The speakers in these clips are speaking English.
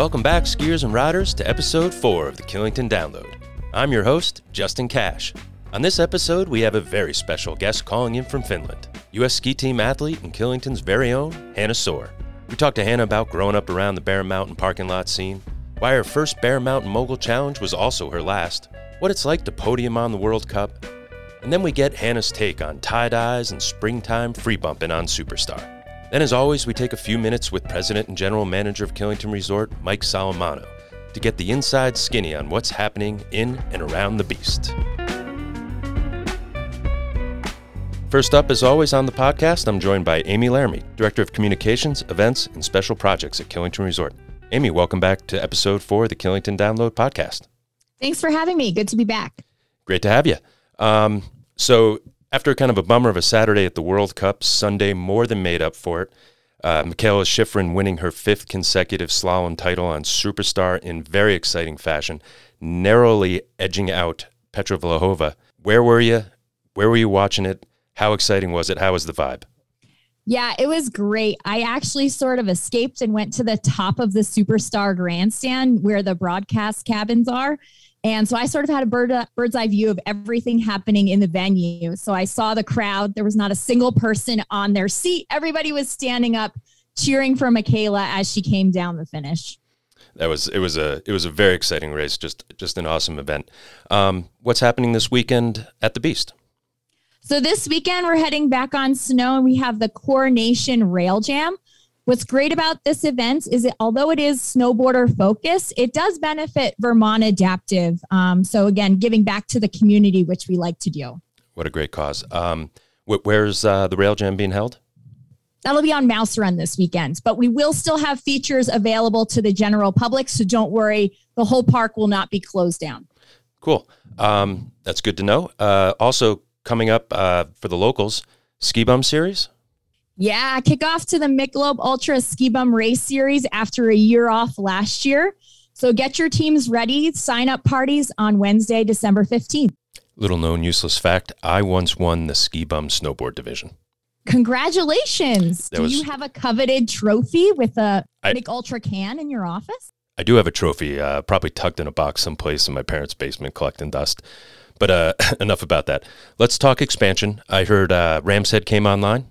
Welcome back, skiers and riders, to episode 4 of the Killington Download. I'm your host, Justin Cash. On this episode, we have a very special guest calling in from Finland, U.S. ski team athlete and Killington's very own, Hannah Soar. We talked to Hannah about growing up around the Bear Mountain parking lot scene, why her first Bear Mountain Mogul Challenge was also her last, what it's like to podium on the World Cup, and then we get Hannah's take on tie dyes and springtime free bumping on Superstar. Then, as always, we take a few minutes with President and General Manager of Killington Resort, Mike Solimano, to get the inside skinny on what's happening in and around the beast. First up, as always on the podcast, I'm joined by Amy Laramie, Director of Communications, Events, and Special Projects at Killington Resort. Amy, welcome back to episode four of the Killington Download podcast. Thanks for having me. Good to be back. Great to have you. Um, so, after kind of a bummer of a Saturday at the World Cup, Sunday more than made up for it. Uh, Mikaela Shiffrin winning her fifth consecutive slalom title on Superstar in very exciting fashion, narrowly edging out Petra Vlhova. Where were you? Where were you watching it? How exciting was it? How was the vibe? Yeah, it was great. I actually sort of escaped and went to the top of the Superstar grandstand where the broadcast cabins are. And so I sort of had a bird, bird's eye view of everything happening in the venue. So I saw the crowd. There was not a single person on their seat. Everybody was standing up cheering for Mikaela as she came down the finish. That was it was a it was a very exciting race, just just an awesome event. Um, what's happening this weekend at the Beast? So this weekend we're heading back on snow and we have the Coronation Rail Jam. What's great about this event is that although it is snowboarder focused, it does benefit Vermont Adaptive. Um, so again, giving back to the community, which we like to do. What a great cause. Um, wh- where's uh, the Rail Jam being held? That'll be on Mouse Run this weekend, but we will still have features available to the general public. So don't worry, the whole park will not be closed down. Cool. Um, that's good to know. Uh, also, coming up uh, for the locals, Ski Bum Series. Yeah, kick off to the Michelob Ultra Ski Bum Race Series after a year off last year. So get your teams ready. Sign up parties on Wednesday, December 15th. Little known useless fact I once won the Ski Bum Snowboard Division. Congratulations. That do was, you have a coveted trophy with a I, Mich Ultra can in your office? I do have a trophy, uh, probably tucked in a box someplace in my parents' basement collecting dust. But uh, enough about that. Let's talk expansion. I heard uh, Ram's Head came online.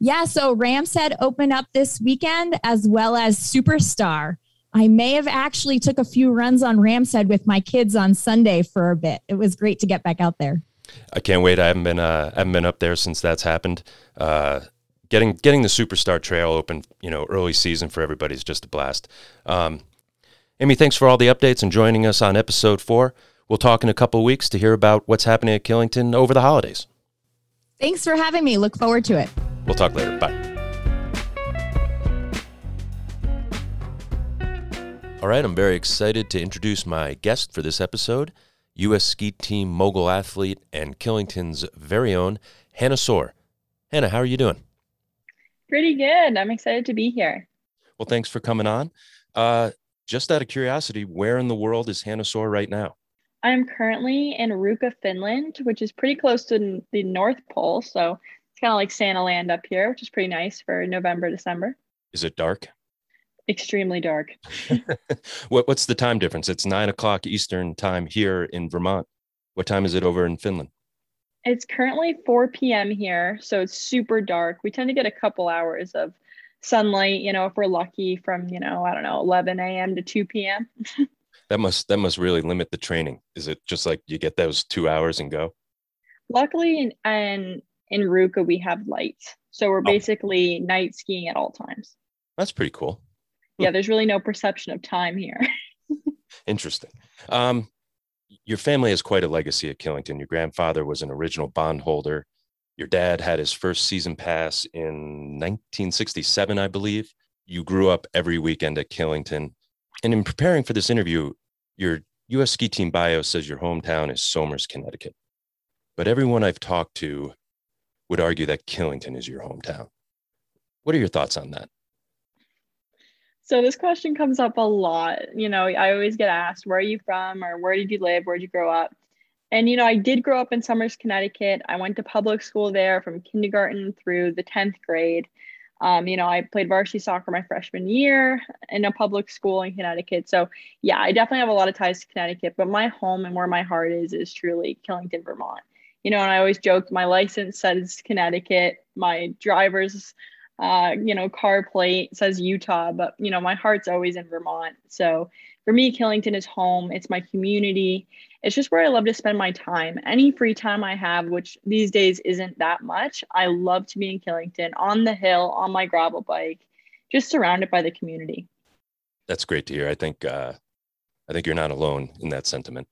Yeah, so Ram's Head opened up this weekend as well as Superstar. I may have actually took a few runs on Ram's Head with my kids on Sunday for a bit. It was great to get back out there. I can't wait. I haven't been uh, I haven't been up there since that's happened. Uh, getting getting the Superstar Trail open, you know, early season for everybody is just a blast. Um, Amy, thanks for all the updates and joining us on episode four. We'll talk in a couple weeks to hear about what's happening at Killington over the holidays. Thanks for having me. Look forward to it. We'll talk later. Bye. All right, I'm very excited to introduce my guest for this episode, U.S. ski team mogul athlete and Killington's very own Hannah Soar. Hannah, how are you doing? Pretty good. I'm excited to be here. Well, thanks for coming on. Uh, just out of curiosity, where in the world is Hannah Soar right now? I'm currently in Ruka, Finland, which is pretty close to the North Pole. So it's kind of like Santa Land up here, which is pretty nice for November, December. Is it dark? Extremely dark. what, what's the time difference? It's nine o'clock Eastern time here in Vermont. What time is it over in Finland? It's currently 4 p.m. here. So it's super dark. We tend to get a couple hours of sunlight, you know, if we're lucky from, you know, I don't know, 11 a.m. to 2 p.m. that must that must really limit the training. Is it just like you get those two hours and go? Luckily, in in, Ruka we have lights, so we're oh. basically night skiing at all times. That's pretty cool. Yeah, there's really no perception of time here. Interesting. Um, your family has quite a legacy at Killington. Your grandfather was an original bondholder. Your dad had his first season pass in 1967, I believe. You grew up every weekend at Killington. And in preparing for this interview, your US ski team bio says your hometown is Somers, Connecticut. But everyone I've talked to would argue that Killington is your hometown. What are your thoughts on that? So this question comes up a lot. You know, I always get asked, where are you from or where did you live? Where did you grow up? And you know, I did grow up in Somers, Connecticut. I went to public school there from kindergarten through the 10th grade. Um, you know, I played varsity soccer my freshman year in a public school in Connecticut. So, yeah, I definitely have a lot of ties to Connecticut, but my home and where my heart is is truly Killington, Vermont. You know, and I always joke my license says Connecticut, my driver's uh, you know, car plate says Utah, but you know, my heart's always in Vermont. So for me, Killington is home. It's my community. It's just where I love to spend my time. Any free time I have, which these days isn't that much, I love to be in Killington on the hill, on my gravel bike, just surrounded by the community. That's great to hear. I think uh, I think you're not alone in that sentiment.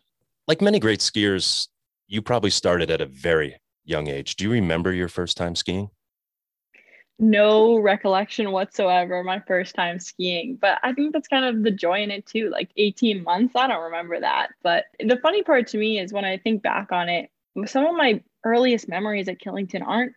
Like many great skiers, you probably started at a very young age. Do you remember your first time skiing? no recollection whatsoever my first time skiing but i think that's kind of the joy in it too like 18 months i don't remember that but the funny part to me is when i think back on it some of my earliest memories at killington aren't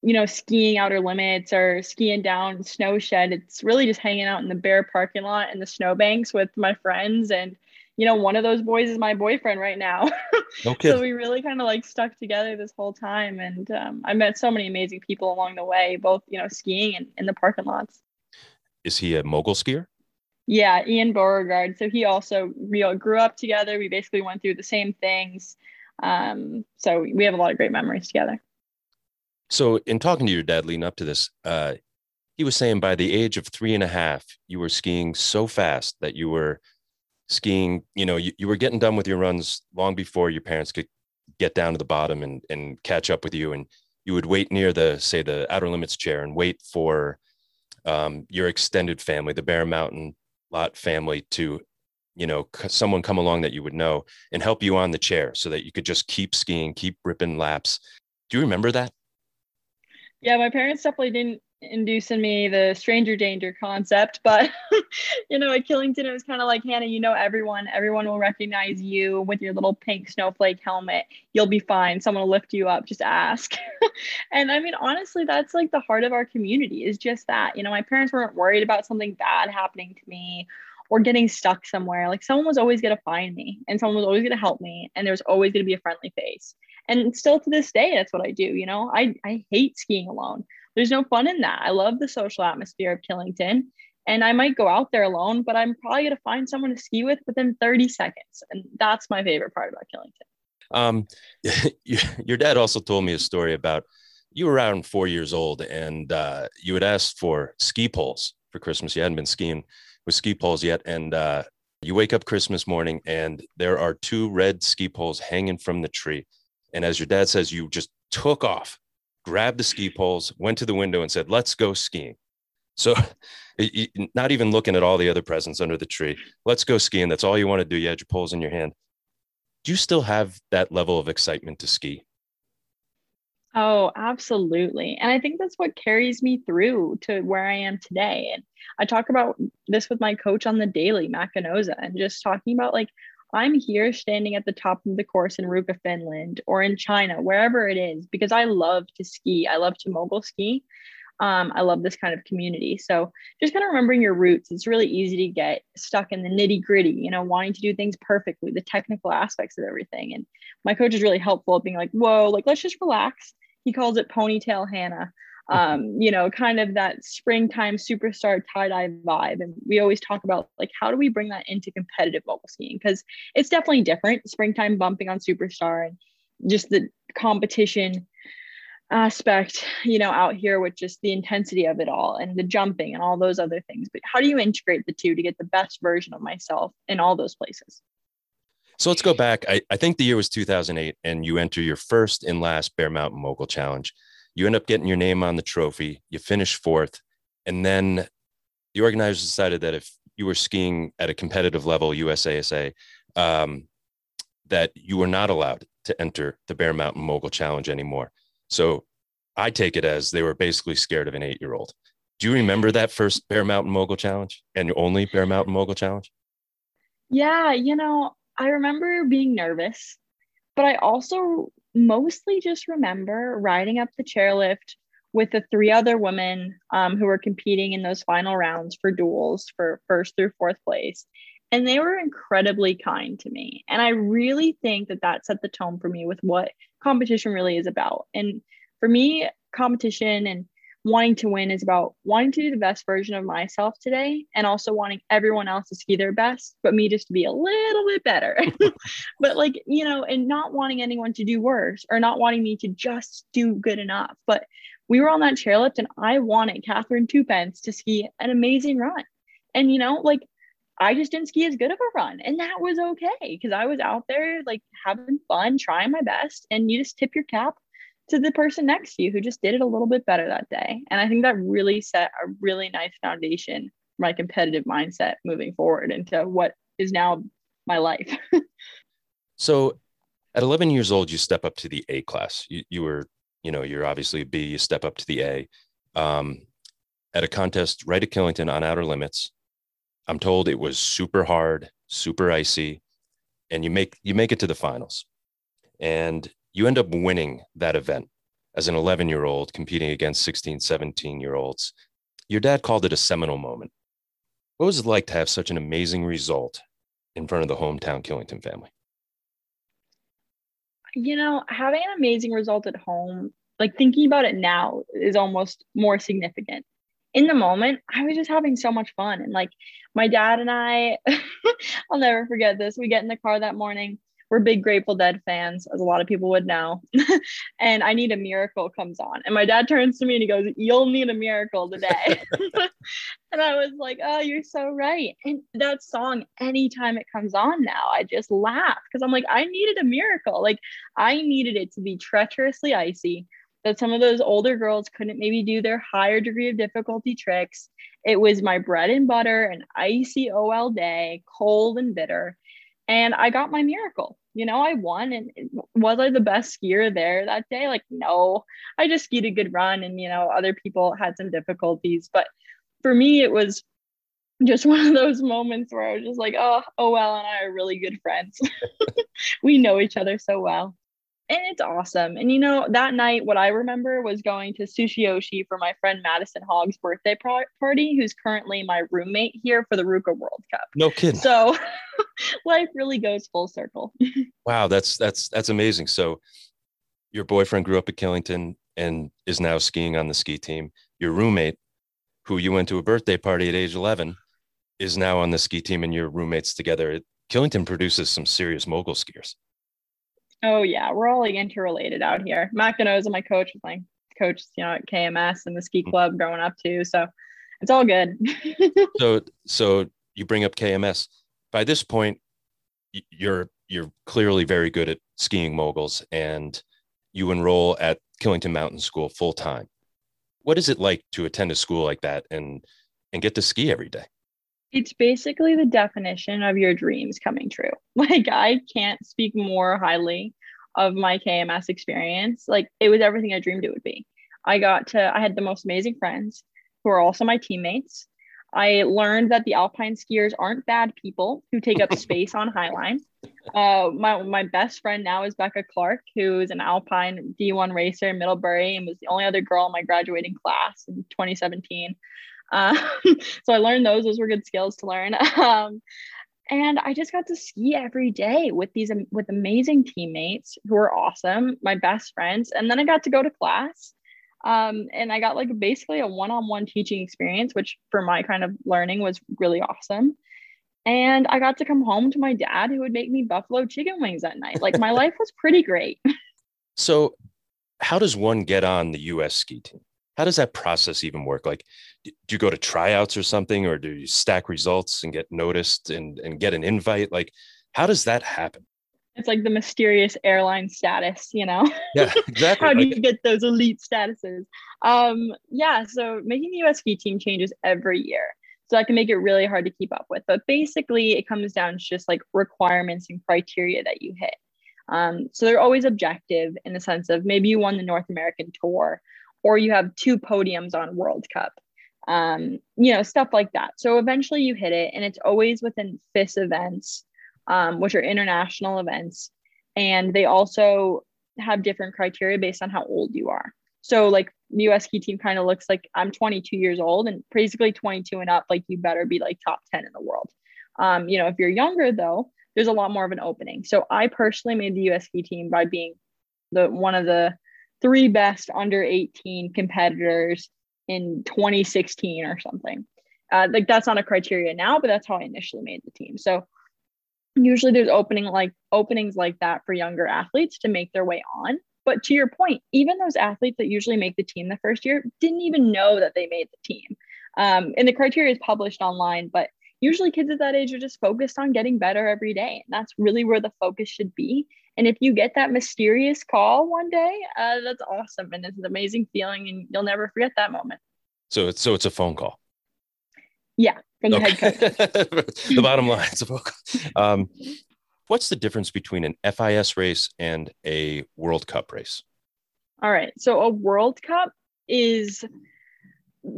you know skiing outer limits or skiing down snow shed it's really just hanging out in the Bear parking lot and the snowbanks with my friends and you know, one of those boys is my boyfriend right now. Okay. so we really kind of like stuck together this whole time. And um, I met so many amazing people along the way, both, you know, skiing and in the parking lots. Is he a mogul skier? Yeah, Ian Beauregard. So he also we all grew up together. We basically went through the same things. Um, so we have a lot of great memories together. So in talking to your dad leading up to this, uh, he was saying by the age of three and a half, you were skiing so fast that you were skiing, you know, you, you were getting done with your runs long before your parents could get down to the bottom and, and catch up with you. And you would wait near the, say, the outer limits chair and wait for um, your extended family, the Bear Mountain Lot family to, you know, someone come along that you would know and help you on the chair so that you could just keep skiing, keep ripping laps. Do you remember that? Yeah, my parents definitely didn't inducing me the stranger danger concept but you know at killington it was kind of like hannah you know everyone. Everyone will recognize you with your little pink snowflake helmet. You'll be fine. Someone will lift you up. Just ask. And i mean honestly that's like the heart of our community is just that. You know my parents weren't worried about something bad happening to me or getting stuck somewhere. Like someone was always going to find me and someone was always going to help me and there's always going to be a friendly face. And still to this day that's what i do you know? I i hate skiing alone there's no fun in that. I love the social atmosphere of Killington. And I might go out there alone, but I'm probably going to find someone to ski with within 30 seconds. And that's my favorite part about Killington. Um, your dad also told me a story about you were around four years old and uh, you had asked for ski poles for Christmas. You hadn't been skiing with ski poles yet. And uh, you wake up Christmas morning and there are two red ski poles hanging from the tree. And as your dad says, you just took off grabbed the ski poles, went to the window and said, let's go skiing. So not even looking at all the other presents under the tree, let's go skiing. That's all you want to do. You had your poles in your hand. Do you still have that level of excitement to ski? Oh, absolutely. And I think that's what carries me through to where I am today. And I talk about this with my coach on the daily, Matt Gnoza, and just talking about like I'm here standing at the top of the course in Ruka, Finland, or in China, wherever it is, because I love to ski. I love to mogul ski. Um, I love this kind of community. So just kind of remembering your roots. It's really easy to get stuck in the nitty gritty, you know, wanting to do things perfectly, the technical aspects of everything. And my coach is really helpful at being like, whoa, like let's just relax. He calls it ponytail Hannah um, you know, kind of that springtime superstar tie dye vibe. And we always talk about like, how do we bring that into competitive mogul skiing? Because it's definitely different. Springtime bumping on superstar and just the competition aspect, you know, out here with just the intensity of it all and the jumping and all those other things. But how do you integrate the two to get the best version of myself in all those places? So let's go back. I, I think the year was 2008, and you enter your first and last Bear Mountain Mogul Challenge. You end up getting your name on the trophy. You finish fourth. And then the organizers decided that if you were skiing at a competitive level, USASA, um, that you were not allowed to enter the Bear Mountain Mogul Challenge anymore. So I take it as they were basically scared of an eight year old. Do you remember that first Bear Mountain Mogul Challenge and your only Bear Mountain Mogul Challenge? Yeah, you know, I remember being nervous, but I also mostly just remember riding up the chairlift with the three other women um, who were competing in those final rounds for duels for first through fourth place. And they were incredibly kind to me. And I really think that that set the tone for me with what competition really is about. And for me, competition and wanting to win is about wanting to do the best version of myself today and also wanting everyone else to ski their best, but me just to be a little bit better. but like, you know, and not wanting anyone to do worse or not wanting me to just do good enough. But we were on that chairlift and I wanted Catherine Tupence to ski an amazing run. And, you know, like I just didn't ski as good of a run. And that was okay because I was out there like having fun, trying my best. And you just tip your cap to the person next to you who just did it a little bit better that day. And I think that really set a really nice foundation for my competitive mindset moving forward into what is now my life. so at 11 years old, you step up to the A class. You, you were, you know, you're obviously a B, you step up to the A. Um, at a contest right at Killington on outer limits. I'm told it was super hard, super icy, and you make you make it to the finals. And you end up winning that event as an 11 year old competing against 16, 17 year olds. Your dad called it a seminal moment. What was it like to have such an amazing result in front of the hometown Killington family? You know, having an amazing result at home, like thinking about it now, is almost more significant. In the moment, I was just having so much fun. And like my dad and I, I'll never forget this. We get in the car that morning we're big Grateful Dead fans, as a lot of people would know. and I Need a Miracle comes on. And my dad turns to me and he goes, You'll need a miracle today. and I was like, Oh, you're so right. And that song, anytime it comes on now, I just laugh because I'm like, I needed a miracle. Like, I needed it to be treacherously icy, that some of those older girls couldn't maybe do their higher degree of difficulty tricks. It was my bread and butter, an icy OL day, cold and bitter. And I got my miracle you know, I won. And was I the best skier there that day? Like, no, I just skied a good run and, you know, other people had some difficulties. But for me, it was just one of those moments where I was just like, oh, oh well, and I are really good friends. we know each other so well and it's awesome. And you know, that night, what I remember was going to Sushiyoshi for my friend Madison Hogg's birthday party, who's currently my roommate here for the Ruka World Cup. No kidding. So life really goes full circle. wow, that's that's that's amazing. So your boyfriend grew up at Killington and is now skiing on the ski team. Your roommate, who you went to a birthday party at age 11, is now on the ski team and your roommates together. Killington produces some serious mogul skiers. Oh yeah, we're all like interrelated out here. Gnoza, my coach, was like coach, you know, at KMS and the ski mm. club growing up too. So it's all good. so so you bring up KMS. By this point, you're you're clearly very good at skiing moguls and you enroll at Killington Mountain School full time. What is it like to attend a school like that and and get to ski every day? It's basically the definition of your dreams coming true. Like, I can't speak more highly of my KMS experience. Like, it was everything I dreamed it would be. I got to, I had the most amazing friends who are also my teammates. I learned that the alpine skiers aren't bad people who take up space on Highline. Uh, my, my best friend now is Becca Clark, who is an alpine D1 racer in Middlebury and was the only other girl in my graduating class in 2017. Um, so I learned those; those were good skills to learn. Um, and I just got to ski every day with these with amazing teammates who were awesome, my best friends. And then I got to go to class, um, and I got like basically a one-on-one teaching experience, which for my kind of learning was really awesome. And I got to come home to my dad, who would make me buffalo chicken wings at night. Like my life was pretty great. So, how does one get on the U.S. ski team? How does that process even work? Like do you go to tryouts or something or do you stack results and get noticed and, and get an invite? Like how does that happen? It's like the mysterious airline status you know? Yeah exactly how do you get those elite statuses? Um yeah so making the us ski team changes every year. So that can make it really hard to keep up with but basically it comes down to just like requirements and criteria that you hit. Um, so they're always objective in the sense of maybe you won the north american tour or you have two podiums on World Cup, um, you know, stuff like that. So eventually you hit it, and it's always within FIS events, um, which are international events. And they also have different criteria based on how old you are. So, like, the US ski team kind of looks like I'm 22 years old, and basically 22 and up, like, you better be like top 10 in the world. Um, you know, if you're younger, though, there's a lot more of an opening. So, I personally made the US ski team by being the one of the three best under 18 competitors in 2016 or something. Uh, like that's not a criteria now, but that's how I initially made the team. So usually there's opening like openings like that for younger athletes to make their way on. But to your point, even those athletes that usually make the team the first year didn't even know that they made the team. Um, and the criteria is published online, but usually kids at that age are just focused on getting better every day. And that's really where the focus should be. And if you get that mysterious call one day, uh, that's awesome. And it's an amazing feeling and you'll never forget that moment. So it's, so it's a phone call. Yeah. From the okay. head coach. the bottom line is a phone call. Um, what's the difference between an FIS race and a World Cup race? All right. So a World Cup is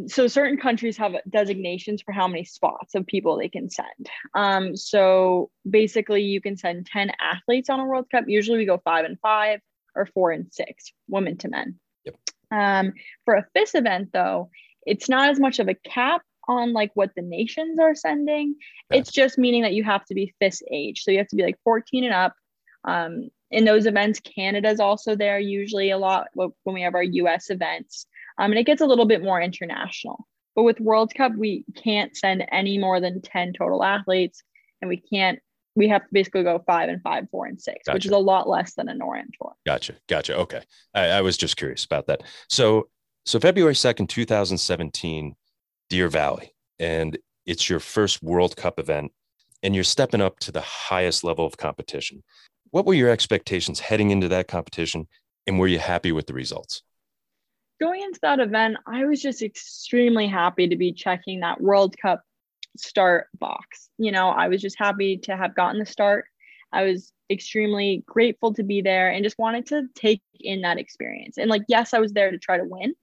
so certain countries have designations for how many spots of people they can send. Um, so basically, you can send 10 athletes on a World Cup. Usually, we go five and five or four and six, women to men. Yep. Um, for a FIS event, though, it's not as much of a cap on like what the nations are sending. It's just meaning that you have to be FIS age. So you have to be like 14 and up. Um, in those events, Canada's also there usually a lot when we have our US events. Um, and it gets a little bit more international. But with World Cup, we can't send any more than 10 total athletes, and we can't, we have to basically go five and five, four and six, gotcha. which is a lot less than a NORAM tour. Gotcha. Gotcha. Okay. I, I was just curious about that. So, so February 2nd, 2017, Deer Valley, and it's your first World Cup event, and you're stepping up to the highest level of competition. What were your expectations heading into that competition, and were you happy with the results? Going into that event, I was just extremely happy to be checking that World Cup start box. You know, I was just happy to have gotten the start. I was extremely grateful to be there and just wanted to take in that experience. And like, yes, I was there to try to win,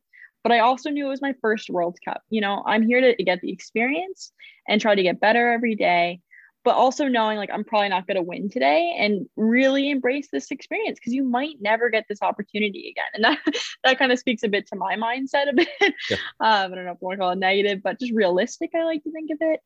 but I also knew it was my first World Cup. You know, I'm here to get the experience and try to get better every day but also knowing like I'm probably not going to win today and really embrace this experience because you might never get this opportunity again. And that that kind of speaks a bit to my mindset a bit. Yeah. Um, I don't know if you want to call it negative, but just realistic. I like to think of it.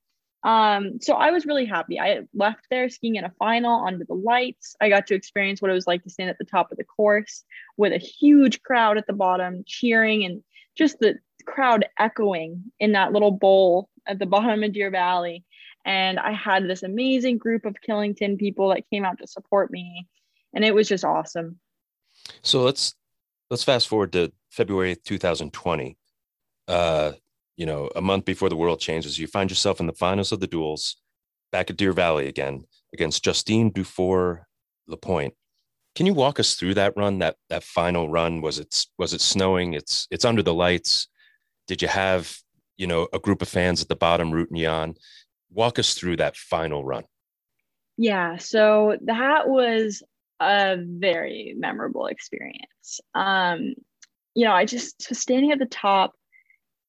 Um, so I was really happy. I left there skiing in a final under the lights. I got to experience what it was like to stand at the top of the course with a huge crowd at the bottom cheering and just the crowd echoing in that little bowl at the bottom of Deer Valley and I had this amazing group of Killington people that came out to support me. And it was just awesome. So let's let's fast forward to February 2020. Uh, you know, a month before the world changes, you find yourself in the finals of the duels back at Deer Valley again against Justine Dufour Lapointe. Can you walk us through that run, that that final run? Was it was it snowing? It's it's under the lights. Did you have, you know, a group of fans at the bottom rooting you on? Walk us through that final run. Yeah, so that was a very memorable experience. Um, you know, I just was standing at the top,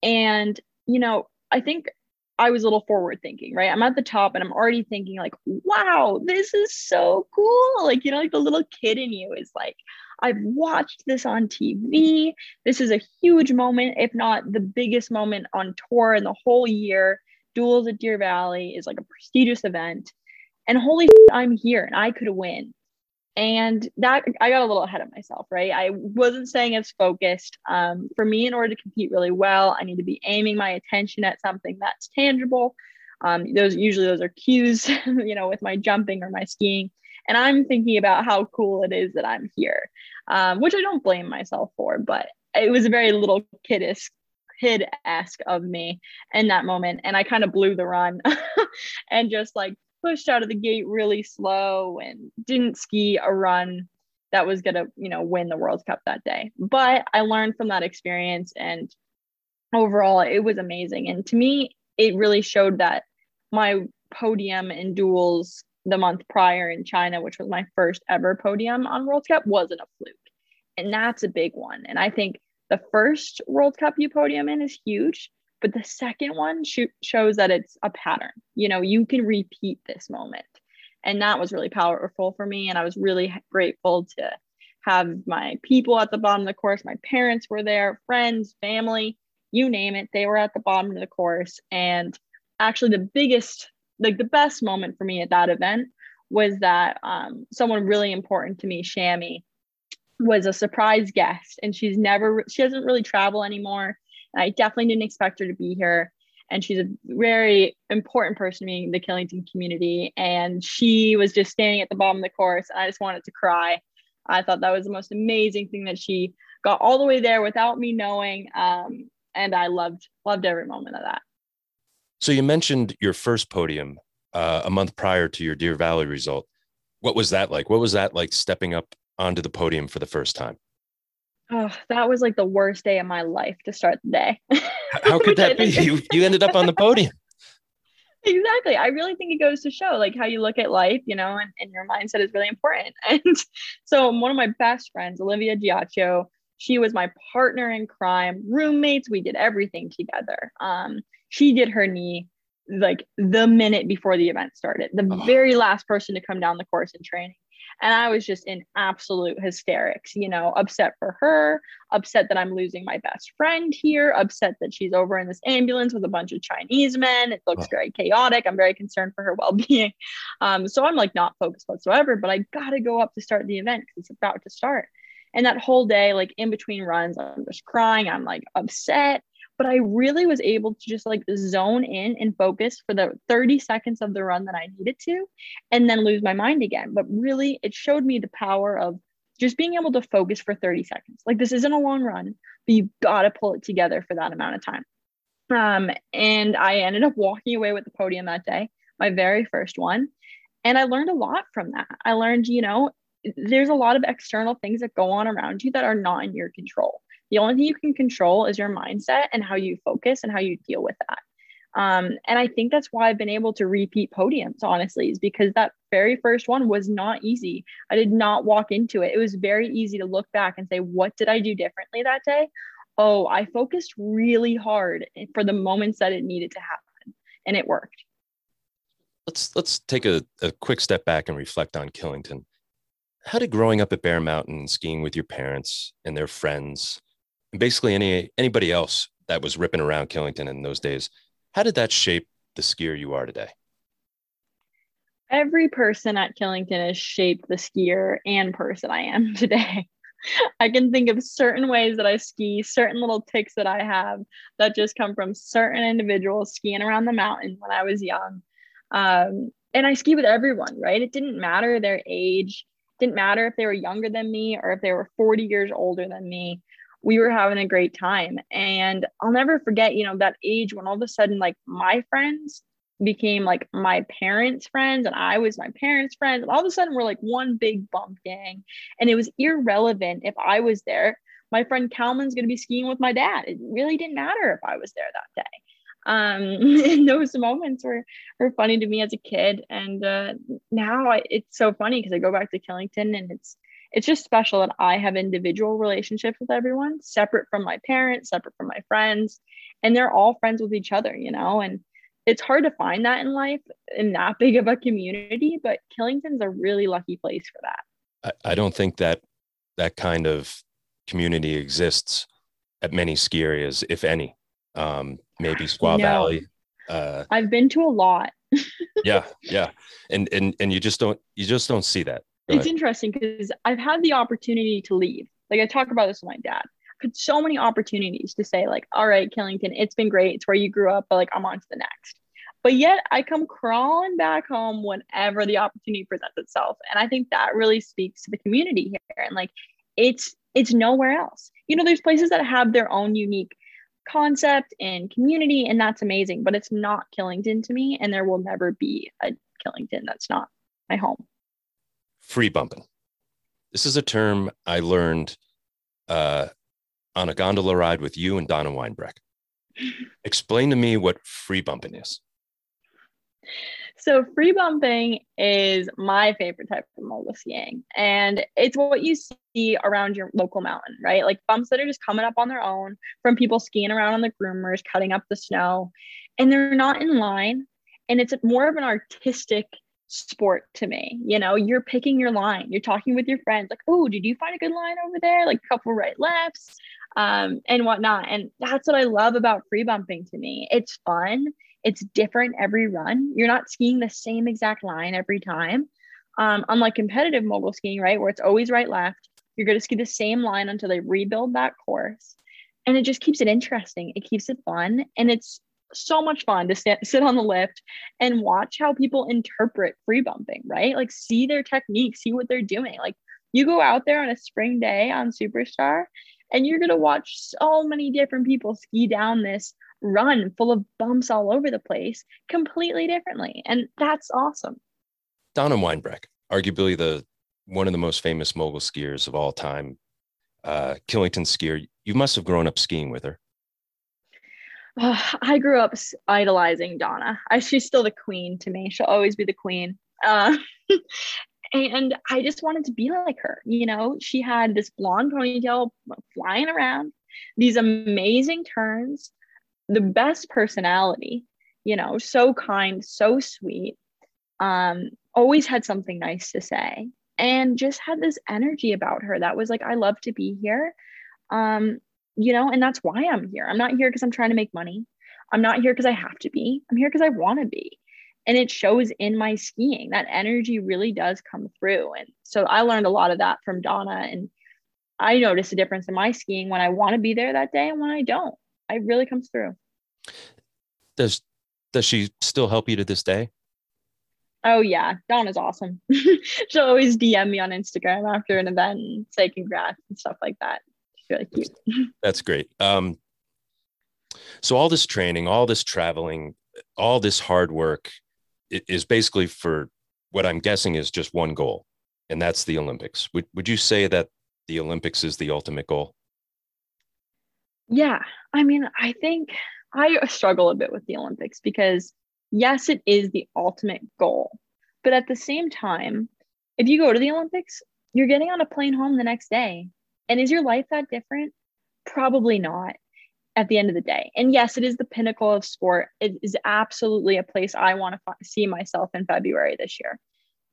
and you know, I think I was a little forward thinking, right? I'm at the top and I'm already thinking, like, wow, this is so cool. Like, you know, like the little kid in you is like, I've watched this on TV. This is a huge moment, if not the biggest moment on tour in the whole year duels at Deer Valley is like a prestigious event. And holy shit, I'm here and I could win. And that I got a little ahead of myself, right? I wasn't staying as focused. Um, for me, in order to compete really well, I need to be aiming my attention at something that's tangible. Um, those usually those are cues, you know, with my jumping or my skiing. And I'm thinking about how cool it is that I'm here, um, which I don't blame myself for, but it was a very little kiddish kid esque of me in that moment. And I kind of blew the run and just like pushed out of the gate really slow and didn't ski a run that was going to, you know, win the World Cup that day. But I learned from that experience and overall it was amazing. And to me, it really showed that my podium in duels the month prior in China, which was my first ever podium on World Cup, wasn't a fluke. And that's a big one. And I think the first World Cup you podium in is huge, but the second one sh- shows that it's a pattern. You know, you can repeat this moment. And that was really powerful for me. And I was really grateful to have my people at the bottom of the course. My parents were there, friends, family, you name it. They were at the bottom of the course. And actually, the biggest, like the best moment for me at that event was that um, someone really important to me, Shammy, was a surprise guest and she's never she doesn't really travel anymore I definitely didn't expect her to be here. And she's a very important person to me in the Killington community. And she was just standing at the bottom of the course. I just wanted to cry. I thought that was the most amazing thing that she got all the way there without me knowing. Um, and I loved loved every moment of that. So you mentioned your first podium uh, a month prior to your Deer Valley result. What was that like? What was that like stepping up onto the podium for the first time? Oh, that was like the worst day of my life to start the day. How could that be? You, you ended up on the podium. exactly. I really think it goes to show like how you look at life, you know, and, and your mindset is really important. And so one of my best friends, Olivia Giaccio, she was my partner in crime, roommates. We did everything together. Um, she did her knee like the minute before the event started, the oh. very last person to come down the course in training. And I was just in absolute hysterics, you know, upset for her, upset that I'm losing my best friend here, upset that she's over in this ambulance with a bunch of Chinese men. It looks very chaotic. I'm very concerned for her well being. Um, so I'm like not focused whatsoever, but I got to go up to start the event because it's about to start. And that whole day, like in between runs, I'm just crying. I'm like upset. But I really was able to just like zone in and focus for the 30 seconds of the run that I needed to, and then lose my mind again. But really, it showed me the power of just being able to focus for 30 seconds. Like this isn't a long run, but you've got to pull it together for that amount of time. Um, and I ended up walking away with the podium that day, my very first one. And I learned a lot from that. I learned, you know, there's a lot of external things that go on around you that are not in your control. The only thing you can control is your mindset and how you focus and how you deal with that. Um, and I think that's why I've been able to repeat podiums, honestly, is because that very first one was not easy. I did not walk into it. It was very easy to look back and say, what did I do differently that day? Oh, I focused really hard for the moments that it needed to happen, and it worked. Let's let's take a, a quick step back and reflect on Killington how did growing up at Bear Mountain, skiing with your parents and their friends, basically any anybody else that was ripping around Killington in those days, how did that shape the skier you are today? Every person at Killington has shaped the skier and person I am today. I can think of certain ways that I ski, certain little ticks that I have that just come from certain individuals skiing around the mountain when I was young. Um, and I ski with everyone, right? It didn't matter their age, didn't matter if they were younger than me or if they were 40 years older than me. We were having a great time. And I'll never forget, you know, that age when all of a sudden, like my friends became like my parents' friends and I was my parents' friends. And all of a sudden, we're like one big bump gang. And it was irrelevant if I was there. My friend Kalman's going to be skiing with my dad. It really didn't matter if I was there that day um, and those moments were, were funny to me as a kid. And uh, now I, it's so funny because I go back to Killington and it's, it's just special that I have individual relationships with everyone, separate from my parents, separate from my friends, and they're all friends with each other, you know. And it's hard to find that in life in that big of a community, but Killington's a really lucky place for that. I, I don't think that that kind of community exists at many ski areas, if any um, maybe Squaw no. Valley. Uh, I've been to a lot. yeah, yeah, and and and you just don't you just don't see that. Go it's ahead. interesting because I've had the opportunity to leave. Like I talk about this with my dad. I've had so many opportunities to say like, all right, Killington, it's been great. It's where you grew up, but like I'm on to the next. But yet I come crawling back home whenever the opportunity presents itself. And I think that really speaks to the community here. And like it's it's nowhere else. You know, there's places that have their own unique concept and community, and that's amazing. But it's not Killington to me, and there will never be a Killington that's not my home. Free bumping. This is a term I learned uh, on a gondola ride with you and Donna Weinbrecht. Explain to me what free bumping is. So free bumping is my favorite type of mogul skiing. And it's what you see around your local mountain, right? Like bumps that are just coming up on their own from people skiing around on the groomers, cutting up the snow. And they're not in line. And it's more of an artistic sport to me. You know, you're picking your line, you're talking with your friends, like, oh, did you find a good line over there? Like a couple right lefts um, and whatnot. And that's what I love about free bumping to me. It's fun it's different every run. You're not skiing the same exact line every time. Um, unlike competitive mogul skiing, right, where it's always right left, you're going to ski the same line until they rebuild that course. and it just keeps it interesting. It keeps it fun. And it's so much fun to sit, sit on the lift and watch how people interpret free bumping, right? Like see their technique, see what they're doing. Like you go out there on a spring day on Superstar and you're going to watch so many different people ski down this run full of bumps all over the place completely differently. And that's awesome. Donna Weinbrecht, arguably the one of the most famous mogul skiers of all time, uh, Killington skier. You must have grown up skiing with her. Uh, I grew up idolizing Donna. I, she's still the queen to me. She'll always be the queen. Uh, and I just wanted to be like her. You know, she had this blonde ponytail flying around, these amazing turns, the best personality, you know, so kind, so sweet. Um, always had something nice to say and just had this energy about her that was like, I love to be here. Um, you know, and that's why I'm here. I'm not here because I'm trying to make money. I'm not here because I have to be. I'm here because I want to be. And it shows in my skiing. That energy really does come through. And so I learned a lot of that from Donna. And I noticed a difference in my skiing when I want to be there that day and when I don't. It really comes through. Does does she still help you to this day? Oh yeah, Donna's awesome. She'll always DM me on Instagram after an event and say congrats and stuff like that. Really cute. That's great. Um, so all this training, all this traveling, all this hard work is basically for what I'm guessing is just one goal, and that's the Olympics. Would would you say that the Olympics is the ultimate goal? Yeah, I mean, I think I struggle a bit with the Olympics because yes, it is the ultimate goal. But at the same time, if you go to the Olympics, you're getting on a plane home the next day. And is your life that different? Probably not at the end of the day. And yes, it is the pinnacle of sport. It is absolutely a place I want to f- see myself in February this year.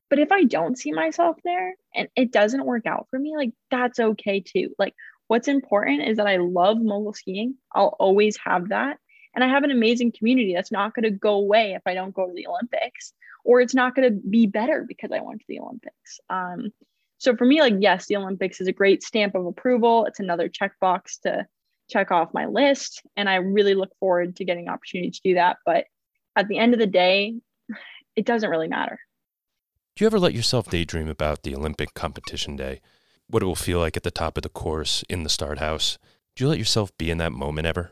But if I don't see myself there and it doesn't work out for me, like that's okay too. Like what's important is that I love mogul skiing. I'll always have that. And I have an amazing community that's not going to go away if I don't go to the Olympics, or it's not going to be better because I went to the Olympics. Um, so for me, like, yes, the Olympics is a great stamp of approval. It's another checkbox to check off my list. And I really look forward to getting opportunity to do that. But at the end of the day, it doesn't really matter. Do you ever let yourself daydream about the Olympic competition day? What it will feel like at the top of the course in the start house? Do you let yourself be in that moment ever?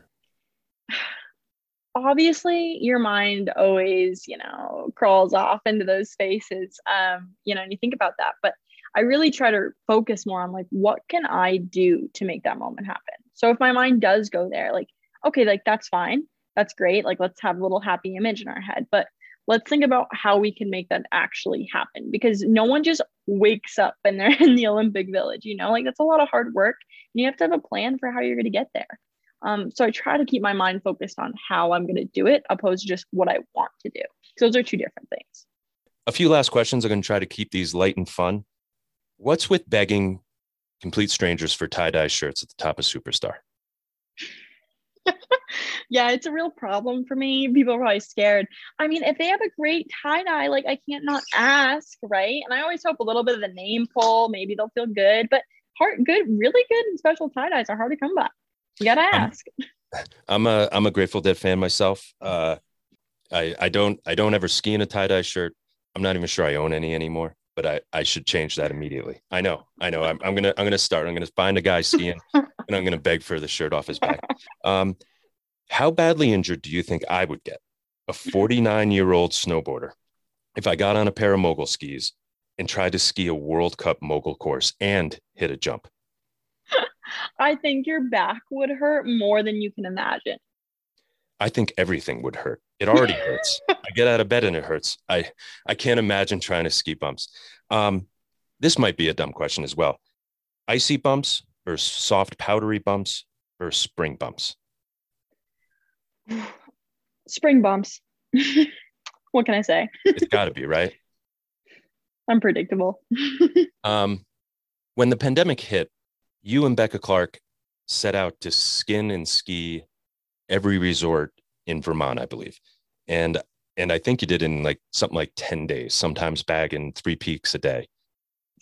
obviously your mind always you know crawls off into those spaces um you know and you think about that but i really try to focus more on like what can i do to make that moment happen so if my mind does go there like okay like that's fine that's great like let's have a little happy image in our head but let's think about how we can make that actually happen because no one just wakes up and they're in the olympic village you know like that's a lot of hard work and you have to have a plan for how you're going to get there um, so I try to keep my mind focused on how I'm going to do it, opposed to just what I want to do. So those are two different things. A few last questions. I'm going to try to keep these light and fun. What's with begging complete strangers for tie dye shirts at the top of Superstar? yeah, it's a real problem for me. People are probably scared. I mean, if they have a great tie dye, like I can't not ask, right? And I always hope a little bit of the name pull, maybe they'll feel good. But hard, good, really good and special tie dyes are hard to come by. You gotta ask. I'm, I'm a I'm a Grateful Dead fan myself. Uh, I I don't I don't ever ski in a tie dye shirt. I'm not even sure I own any anymore. But I, I should change that immediately. I know, I know. I'm, I'm gonna I'm gonna start. I'm gonna find a guy skiing and I'm gonna beg for the shirt off his back. Um, how badly injured do you think I would get, a 49 year old snowboarder, if I got on a pair of mogul skis and tried to ski a World Cup mogul course and hit a jump? I think your back would hurt more than you can imagine. I think everything would hurt. It already hurts. I get out of bed and it hurts. I I can't imagine trying to ski bumps. Um, this might be a dumb question as well. Icy bumps or soft powdery bumps or spring bumps? Spring bumps. what can I say? it's got to be right. Unpredictable. um, when the pandemic hit, you and Becca Clark set out to skin and ski every resort in Vermont, I believe. And and I think you did in like something like 10 days, sometimes bagging three peaks a day.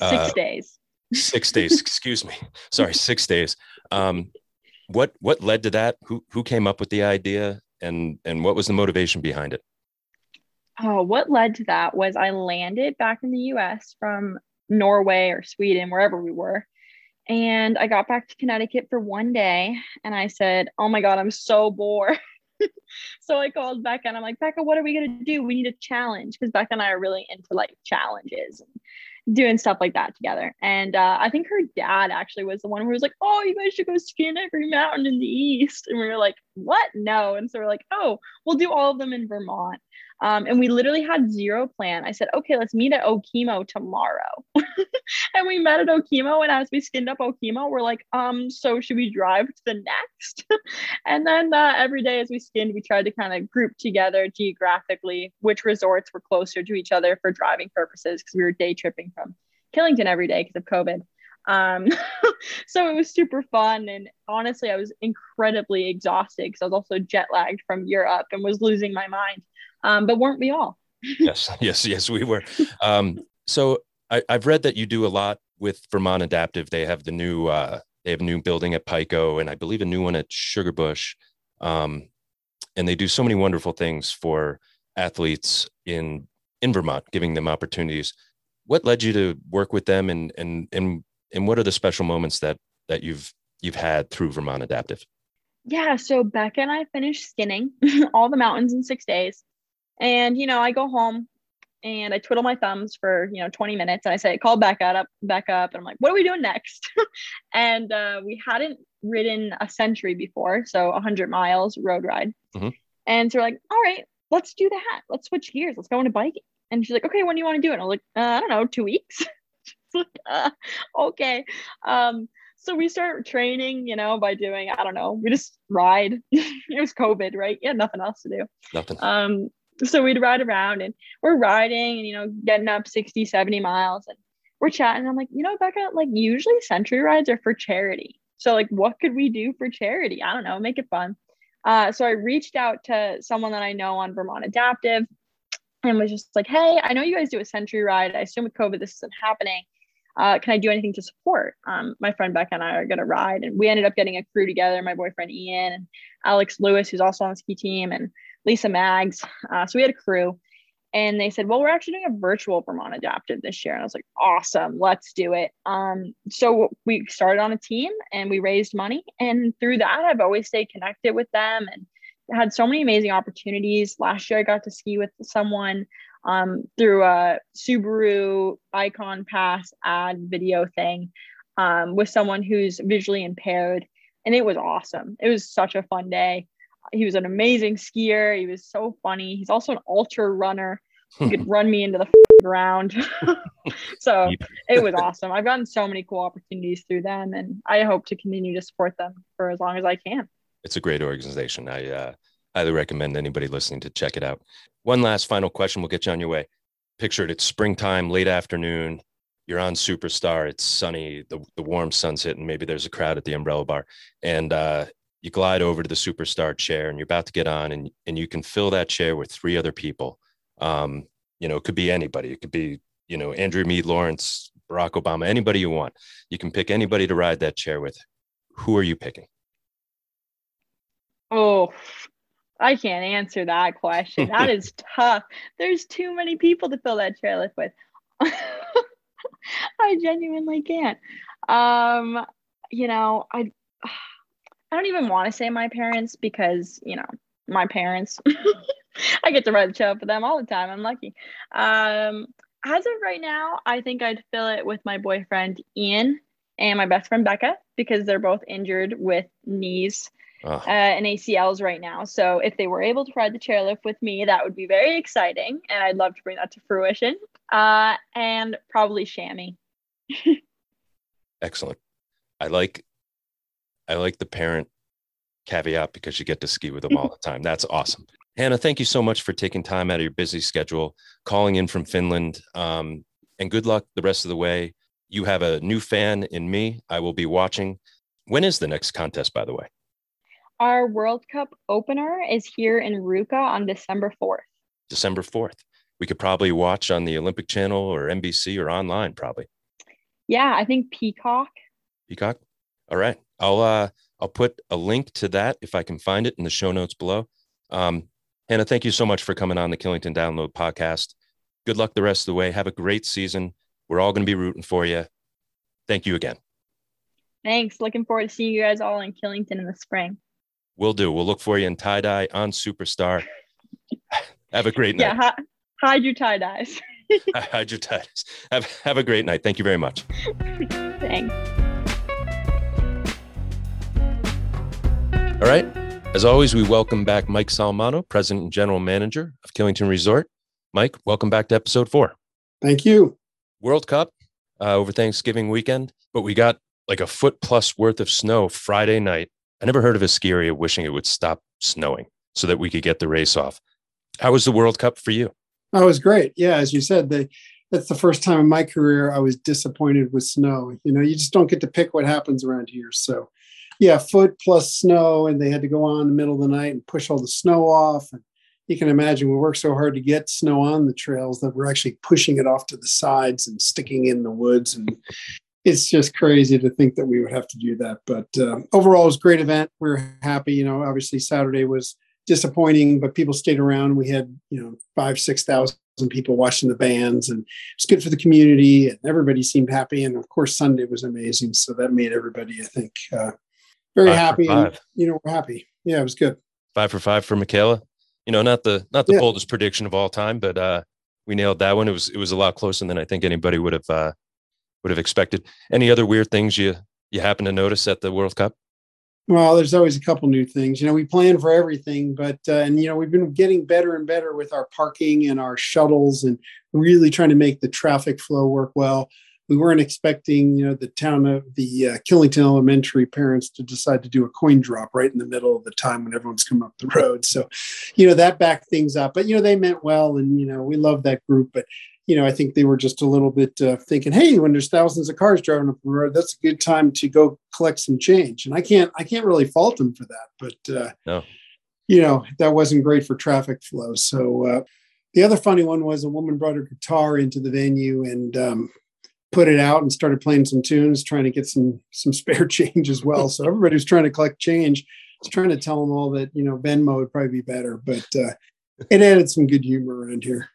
Six uh, days. six days, excuse me. Sorry, six days. Um, what what led to that? Who who came up with the idea, and and what was the motivation behind it? Oh, what led to that was I landed back in the U.S. from Norway or Sweden, wherever we were, and I got back to Connecticut for one day, and I said, "Oh my God, I'm so bored." so I called Becca and I'm like, Becca, what are we gonna do? We need a challenge because Becca and I are really into like challenges and doing stuff like that together. And uh, I think her dad actually was the one who was like, "Oh, you guys should go skiing every mountain in the east." And we were like, "What? No!" And so we're like, "Oh, we'll do all of them in Vermont." Um, and we literally had zero plan. I said, okay, let's meet at Okemo tomorrow. and we met at Okemo. And as we skinned up Okemo, we're like, um, so should we drive to the next? and then uh, every day as we skinned, we tried to kind of group together geographically which resorts were closer to each other for driving purposes because we were day tripping from Killington every day because of COVID. Um, so it was super fun. And honestly, I was incredibly exhausted because I was also jet lagged from Europe and was losing my mind um, but weren't we all? yes, yes, yes, we were. Um, so I, have read that you do a lot with Vermont Adaptive. They have the new uh, they have a new building at Pico, and I believe a new one at Sugarbush. Um, and they do so many wonderful things for athletes in in Vermont, giving them opportunities. What led you to work with them, and and and and what are the special moments that that you've you've had through Vermont Adaptive? Yeah, so Becca and I finished skinning all the mountains in six days. And, you know, I go home and I twiddle my thumbs for, you know, 20 minutes and I say, call back up, back up. And I'm like, what are we doing next? and uh, we hadn't ridden a century before. So 100 miles road ride. Mm-hmm. And so we're like, all right, let's do that. Let's switch gears. Let's go into biking. And she's like, okay, when do you want to do it? And I was like, uh, I don't know, two weeks. like, uh, okay. Um, so we start training, you know, by doing, I don't know, we just ride. it was COVID, right? You had nothing else to do. Nothing. Um, so we'd ride around and we're riding and you know getting up 60 70 miles and we're chatting. I'm like you know becca like usually century rides are for charity. So like what could we do for charity? I don't know make it fun. Uh, so i reached out to someone that i know on vermont adaptive and was just like hey i know you guys do a century ride. I assume with covid this isn't happening. Uh, can I do anything to support? Um, my friend Becca and I are going to ride. And we ended up getting a crew together, my boyfriend Ian and Alex Lewis, who's also on the ski team, and Lisa Mags. Uh, so we had a crew. And they said, well, we're actually doing a virtual Vermont Adaptive this year. And I was like, awesome, let's do it. Um, so we started on a team and we raised money. And through that, I've always stayed connected with them and had so many amazing opportunities. Last year, I got to ski with someone um, through a Subaru Ikon Pass ad video thing um, with someone who's visually impaired. And it was awesome. It was such a fun day. He was an amazing skier. He was so funny. He's also an ultra runner. He could run me into the ground. so it was awesome. I've gotten so many cool opportunities through them, and I hope to continue to support them for as long as I can. It's a great organization. I uh, highly recommend anybody listening to check it out. One last final question. We'll get you on your way. Picture it. It's springtime, late afternoon. You're on Superstar. It's sunny. The, the warm sun's hitting. Maybe there's a crowd at the umbrella bar. And uh, you glide over to the Superstar chair and you're about to get on, and, and you can fill that chair with three other people. Um, you know, it could be anybody. It could be, you know, Andrea Mead Lawrence, Barack Obama, anybody you want. You can pick anybody to ride that chair with. Who are you picking? Oh, I can't answer that question. That is tough. There's too many people to fill that chairlift with. I genuinely can't. Um, you know, I I don't even want to say my parents because, you know, my parents. I get to ride the show for them all the time. I'm lucky. Um, as of right now, I think I'd fill it with my boyfriend Ian and my best friend Becca because they're both injured with knees uh, and ACLs right now. So if they were able to ride the chairlift with me, that would be very exciting, and I'd love to bring that to fruition. Uh, and probably chamois. Excellent. I like, I like the parent caveat because you get to ski with them all the time. That's awesome. Hannah, thank you so much for taking time out of your busy schedule, calling in from Finland, um, and good luck the rest of the way. You have a new fan in me. I will be watching. When is the next contest, by the way? Our World Cup opener is here in Ruka on December 4th. December 4th. We could probably watch on the Olympic Channel or NBC or online, probably. Yeah, I think Peacock. Peacock. All right. I'll uh I'll put a link to that if I can find it in the show notes below. Um, Hannah, thank you so much for coming on the Killington Download podcast. Good luck the rest of the way. Have a great season. We're all going to be rooting for you. Thank you again. Thanks. Looking forward to seeing you guys all in Killington in the spring. We'll do. We'll look for you in tie dye on Superstar. Have a great night. Yeah, hide your tie dyes. hide your tie dyes. Have, have a great night. Thank you very much. Thanks. All right. As always, we welcome back Mike Solimano, President and General Manager of Killington Resort. Mike, welcome back to episode four. Thank you. World Cup uh, over Thanksgiving weekend, but we got like a foot plus worth of snow Friday night. I never heard of a ski area wishing it would stop snowing so that we could get the race off. How was the World Cup for you? Oh, it was great. Yeah, as you said, that's the first time in my career I was disappointed with snow. You know, you just don't get to pick what happens around here. So, yeah, foot plus snow, and they had to go on in the middle of the night and push all the snow off. And you can imagine we worked so hard to get snow on the trails that we're actually pushing it off to the sides and sticking in the woods. And it's just crazy to think that we would have to do that. But uh, overall, it was a great event. We are happy. You know, obviously Saturday was disappointing, but people stayed around. We had you know five, six thousand people watching the bands, and it's good for the community. And everybody seemed happy. And of course, Sunday was amazing, so that made everybody, I think, uh, very happy. And, you know, we're happy. Yeah, it was good. Five for five for Mikaela. You know, not the not the yeah. boldest prediction of all time, but uh, we nailed that one. It was it was a lot closer than I think anybody would have uh, would have expected. Any other weird things you you happen to notice at the World Cup? Well, there's always a couple new things. You know, we plan for everything, but uh, and you know we've been getting better and better with our parking and our shuttles, and really trying to make the traffic flow work well. We weren't expecting, you know, the town of the uh, Killington Elementary parents to decide to do a coin drop right in the middle of the time when everyone's coming up the road. So, you know, that backed things up. But you know, they meant well, and you know, we love that group. But you know, I think they were just a little bit uh, thinking, hey, when there's thousands of cars driving up the road, that's a good time to go collect some change. And I can't, I can't really fault them for that, but uh, no. you know, that wasn't great for traffic flow. So uh, the other funny one was a woman brought her guitar into the venue and um, put it out and started playing some tunes, trying to get some some spare change as well. So everybody was trying to collect change. I was trying to tell them all that you know Venmo would probably be better, but uh, it added some good humor around here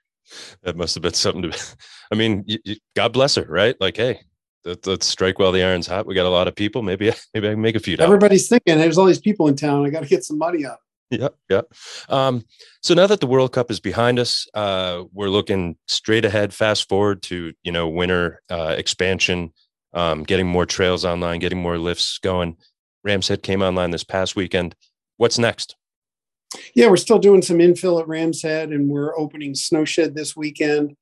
that must have been something to i mean you, you, god bless her right like hey let, us strike while the iron's hot we got a lot of people maybe maybe i can make a few dollars. everybody's thinking there's all these people in town i got to get some money out yeah yeah um, so now that the world cup is behind us uh, we're looking straight ahead fast forward to you know winter uh, expansion um, getting more trails online getting more lifts going. Rams head came online this past weekend. What's next? Yeah, we're still doing some infill at Ram's Head, and we're opening Snowshed this weekend.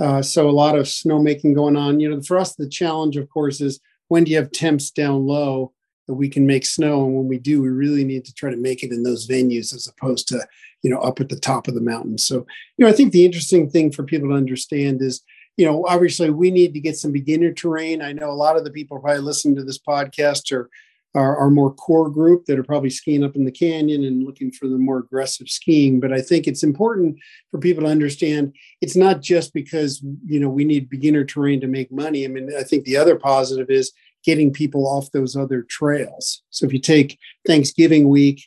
Uh, so a lot of snowmaking going on. You know, for us, the challenge, of course, is when do you have temps down low we can make snow, and when we do, we really need to try to make it in those venues as opposed to you know up at the top of the mountain. So you know, I think the interesting thing for people to understand is you know, obviously we need to get some beginner terrain. I know a lot of the people probably listening to this podcast are are, our more core group that are probably skiing up in the canyon and looking for the more aggressive skiing. But I think it's important for people to understand it's not just because you know we need beginner terrain to make money. I mean, I think the other positive is getting people off those other trails. So if you take Thanksgiving week,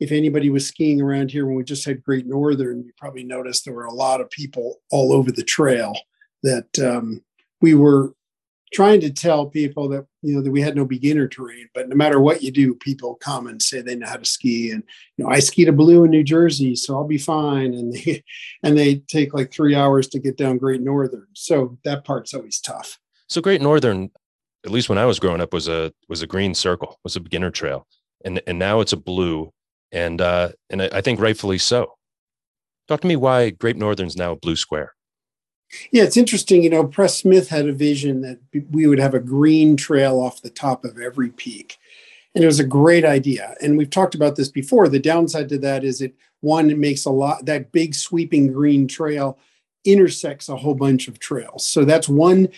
if anybody was skiing around here when we just had Great Northern, you probably noticed there were a lot of people all over the trail that um, we were trying to tell people that you know that we had no beginner terrain but no matter what you do people come and say they know how to ski and you know i skied a blue in new jersey so i'll be fine. And they and they take like three hours to get down great northern. So that part's always tough. So great northern at least when i was growing up was a was a green circle was a beginner trail and and now it's a blue and uh and i think rightfully so talk to me why great northern's now a blue square yeah, it's interesting. You know, Pres Smith had a vision that we would have a green trail off the top of every peak. And it was a great idea. And we've talked about this before. The downside to that is it, one, it makes a lot, that big sweeping green trail intersects a whole bunch of trails. So that's one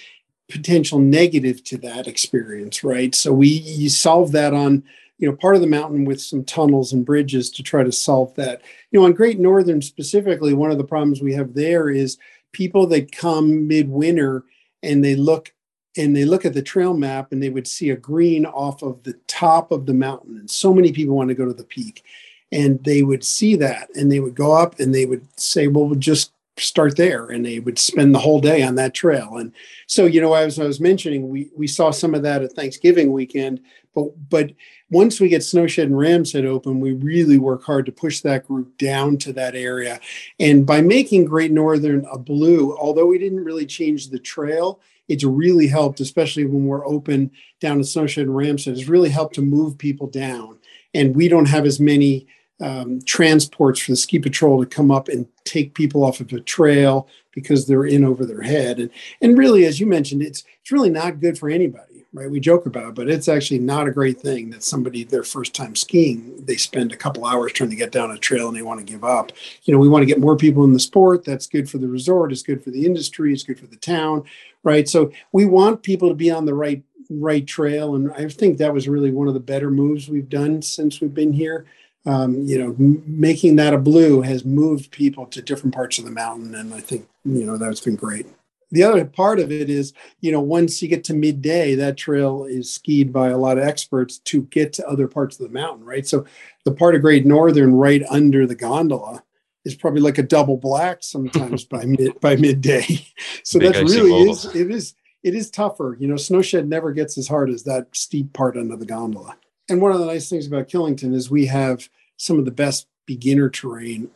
potential negative to that experience, right? So we you solve that on you know part of the mountain with some tunnels and bridges to try to solve that. You know, on Great Northern specifically, one of the problems we have there is people that come midwinter and they look and they look at the trail map and they would see a green off of the top of the mountain and so many people want to go to the peak and they would see that and they would go up and they would say well we'll just start there and they would spend the whole day on that trail. And so you know as i was mentioning we we saw some of that at thanksgiving weekend but but once we get snowshed and ram's head open we really work hard to push that group down to that area. And by making great northern a blue although we didn't really change the trail it's really helped especially when we're open down to snowshed and ram's head it's really helped to move people down. And we don't have as many um, transports for the ski patrol to come up and take people off of a trail because they're in over their head. And and really, as you mentioned, it's it's really not good for anybody, right? We joke about it, but it's actually not a great thing that somebody their first time skiing, they spend a couple hours trying to get down a trail and they want to give up. You know, we want to get more people in the sport. That's good for the resort, it's good for the industry, it's good for the town, right? So we want people to be on the right right trail. And I think that was really one of the better moves we've done since we've been here um, you know, m- making that a blue has moved people to different parts of the mountain. And I think, you know, that's been great. The other part of it is, you know, once you get to midday, that trail is skied by a lot of experts to get to other parts of the mountain, right? So the part of Great Northern right under the gondola is probably like a double black sometimes by mid by midday. So that really is it is it is tougher. You know, snowshed never gets as hard as that steep part under the gondola and one of the nice things about Killington is we have some of the best beginner terrain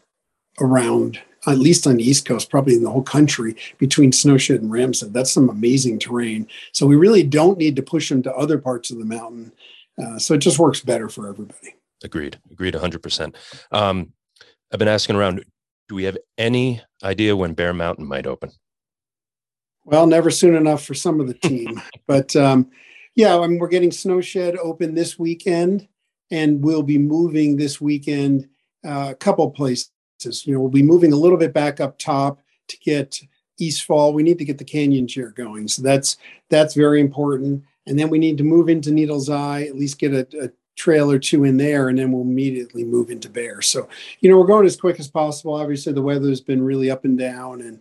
around, at least on the East Coast, probably in the whole country, between Snowshed and Ram's Head. That's some amazing terrain. So we really don't need to push them to other parts of the mountain. Uh, so it just works better for everybody. Agreed. Agreed 100%. Um, I've been asking around do we have any idea when Bear Mountain might open? Well, never soon enough for some of the team. but um, yeah, I mean, we're getting Snowshed open this weekend, and we'll be moving this weekend uh, a couple places. You know, we'll be moving a little bit back up top to get East Fall. We need to get the canyon chair going, so that's that's very important. And then we need to move into Needles Eye, at least get a, a trail or two in there, and then we'll immediately move into Bear. So, you know, we're going as quick as possible. Obviously, the weather's been really up and down, and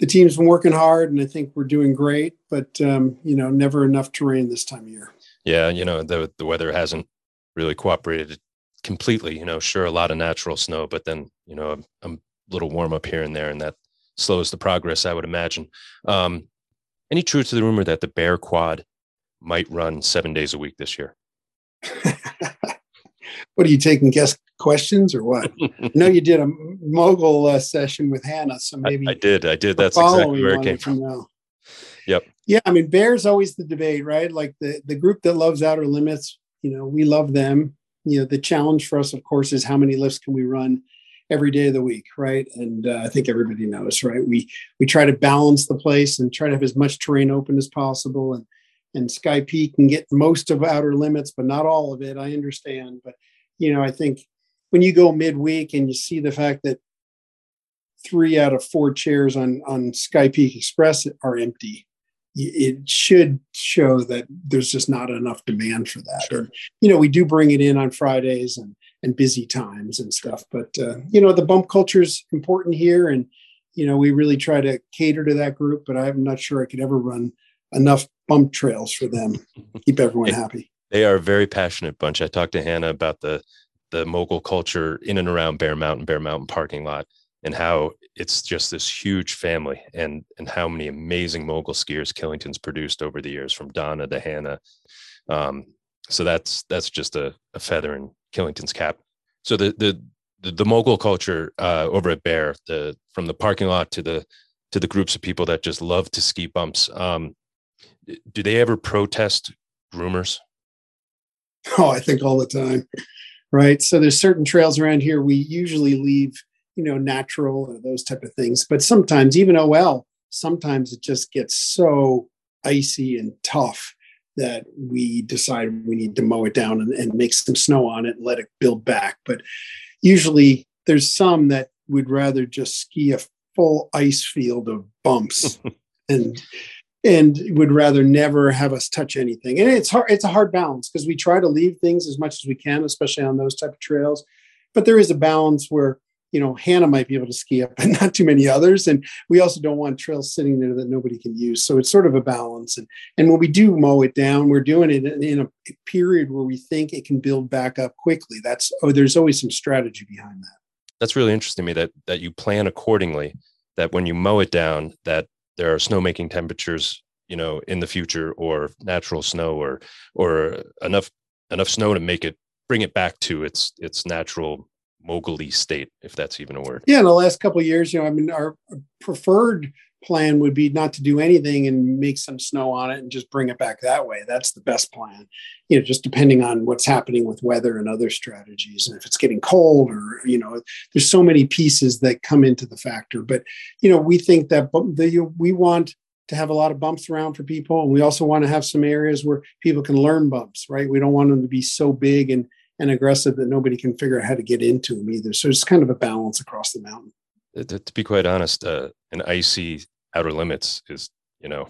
the team's been working hard, and I think we're doing great. But um, you know, never enough terrain this time of year. Yeah, you know the the weather hasn't really cooperated completely. You know, sure a lot of natural snow, but then you know a, a little warm up here and there, and that slows the progress. I would imagine. Um, any truth to the rumor that the Bear Quad might run seven days a week this year? what are you taking guest questions or what? I know you did a mogul uh, session with Hannah, so maybe I, I did. I did. That's exactly where it came from. Know. Yep. Yeah, I mean, Bear's always the debate, right? Like the the group that loves outer limits, you know, we love them. You know, the challenge for us, of course, is how many lifts can we run every day of the week, right? And uh, I think everybody knows, right? We we try to balance the place and try to have as much terrain open as possible, and and Skye Peak can get most of outer limits, but not all of it. I understand, but you know, I think when you go midweek and you see the fact that three out of four chairs on on Skye Peak Express are empty, it should show that there's just not enough demand for that. Sure. And, you know, we do bring it in on Fridays and and busy times and stuff, but uh, you know, the bump culture is important here, and you know, we really try to cater to that group. But I'm not sure I could ever run enough bump trails for them, keep everyone happy. They are a very passionate bunch. I talked to Hannah about the the mogul culture in and around Bear Mountain, Bear Mountain parking lot, and how it's just this huge family and and how many amazing mogul skiers Killington's produced over the years, from Donna to Hannah. Um, so that's that's just a, a, feather in Killington's cap. So the the the, the mogul culture uh, over at Bear, the from the parking lot to the to the groups of people that just love to ski bumps. Um, do they ever protest groomers? Oh, I think all the time, right? So there's certain trails around here we usually leave, you know, natural or those type of things. But sometimes even OL, sometimes it just gets so icy and tough that we decide we need to mow it down and, and make some snow on it and let it build back. But usually there's some that would rather just ski a full ice field of bumps and and would rather never have us touch anything. And it's hard, it's a hard balance because we try to leave things as much as we can, especially on those type of trails. But there is a balance where, you know, Hannah might be able to ski up, but not too many others. And we also don't want trails sitting there that nobody can use. So it's sort of a balance. And and when we do mow it down, we're doing it in a period where we think it can build back up quickly. That's oh, there's always some strategy behind that. That's really interesting to me that that you plan accordingly. That when you mow it down, that there are snowmaking temperatures, you know, in the future, or natural snow, or or enough enough snow to make it bring it back to its its natural mogully state, if that's even a word. Yeah, in the last couple of years, you know, I mean, our preferred plan would be not to do anything and make some snow on it and just bring it back that way. That's the best plan. You know, just depending on what's happening with weather and other strategies, and if it's getting cold or you know, there's so many pieces that come into the factor. But you know, we think that we want to have a lot of bumps around for people, and we also want to have some areas where people can learn bumps. Right? We don't want them to be so big and and aggressive that nobody can figure out how to get into them either. So it's kind of a balance across the mountain. To, to be quite honest, uh, an icy outer limits is, you know,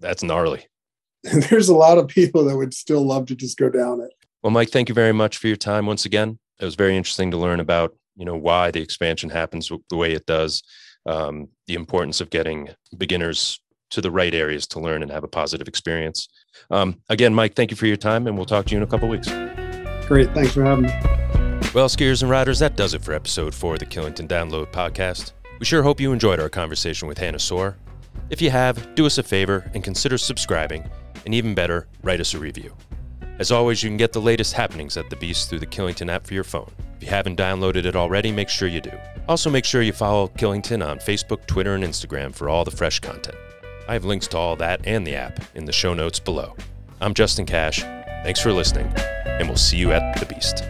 that's gnarly. There's a lot of people that would still love to just go down it. Well, Mike, thank you very much for your time once again. It was very interesting to learn about, you know, why the expansion happens the way it does, um, the importance of getting beginners to the right areas to learn and have a positive experience. Um, again, Mike, thank you for your time, and we'll talk to you in a couple weeks. Great. Thanks for having me. Well, skiers and riders, that does it for episode four of the Killington Download podcast. We sure hope you enjoyed our conversation with Hannah Soar. If you have, do us a favor and consider subscribing, and even better, write us a review. As always, you can get the latest happenings at the Beast through the Killington app for your phone. If you haven't downloaded it already, make sure you do. Also, make sure you follow Killington on Facebook, Twitter, and Instagram for all the fresh content. I have links to all that and the app in the show notes below. I'm Justin Cash. Thanks for listening, and we'll see you at the Beast.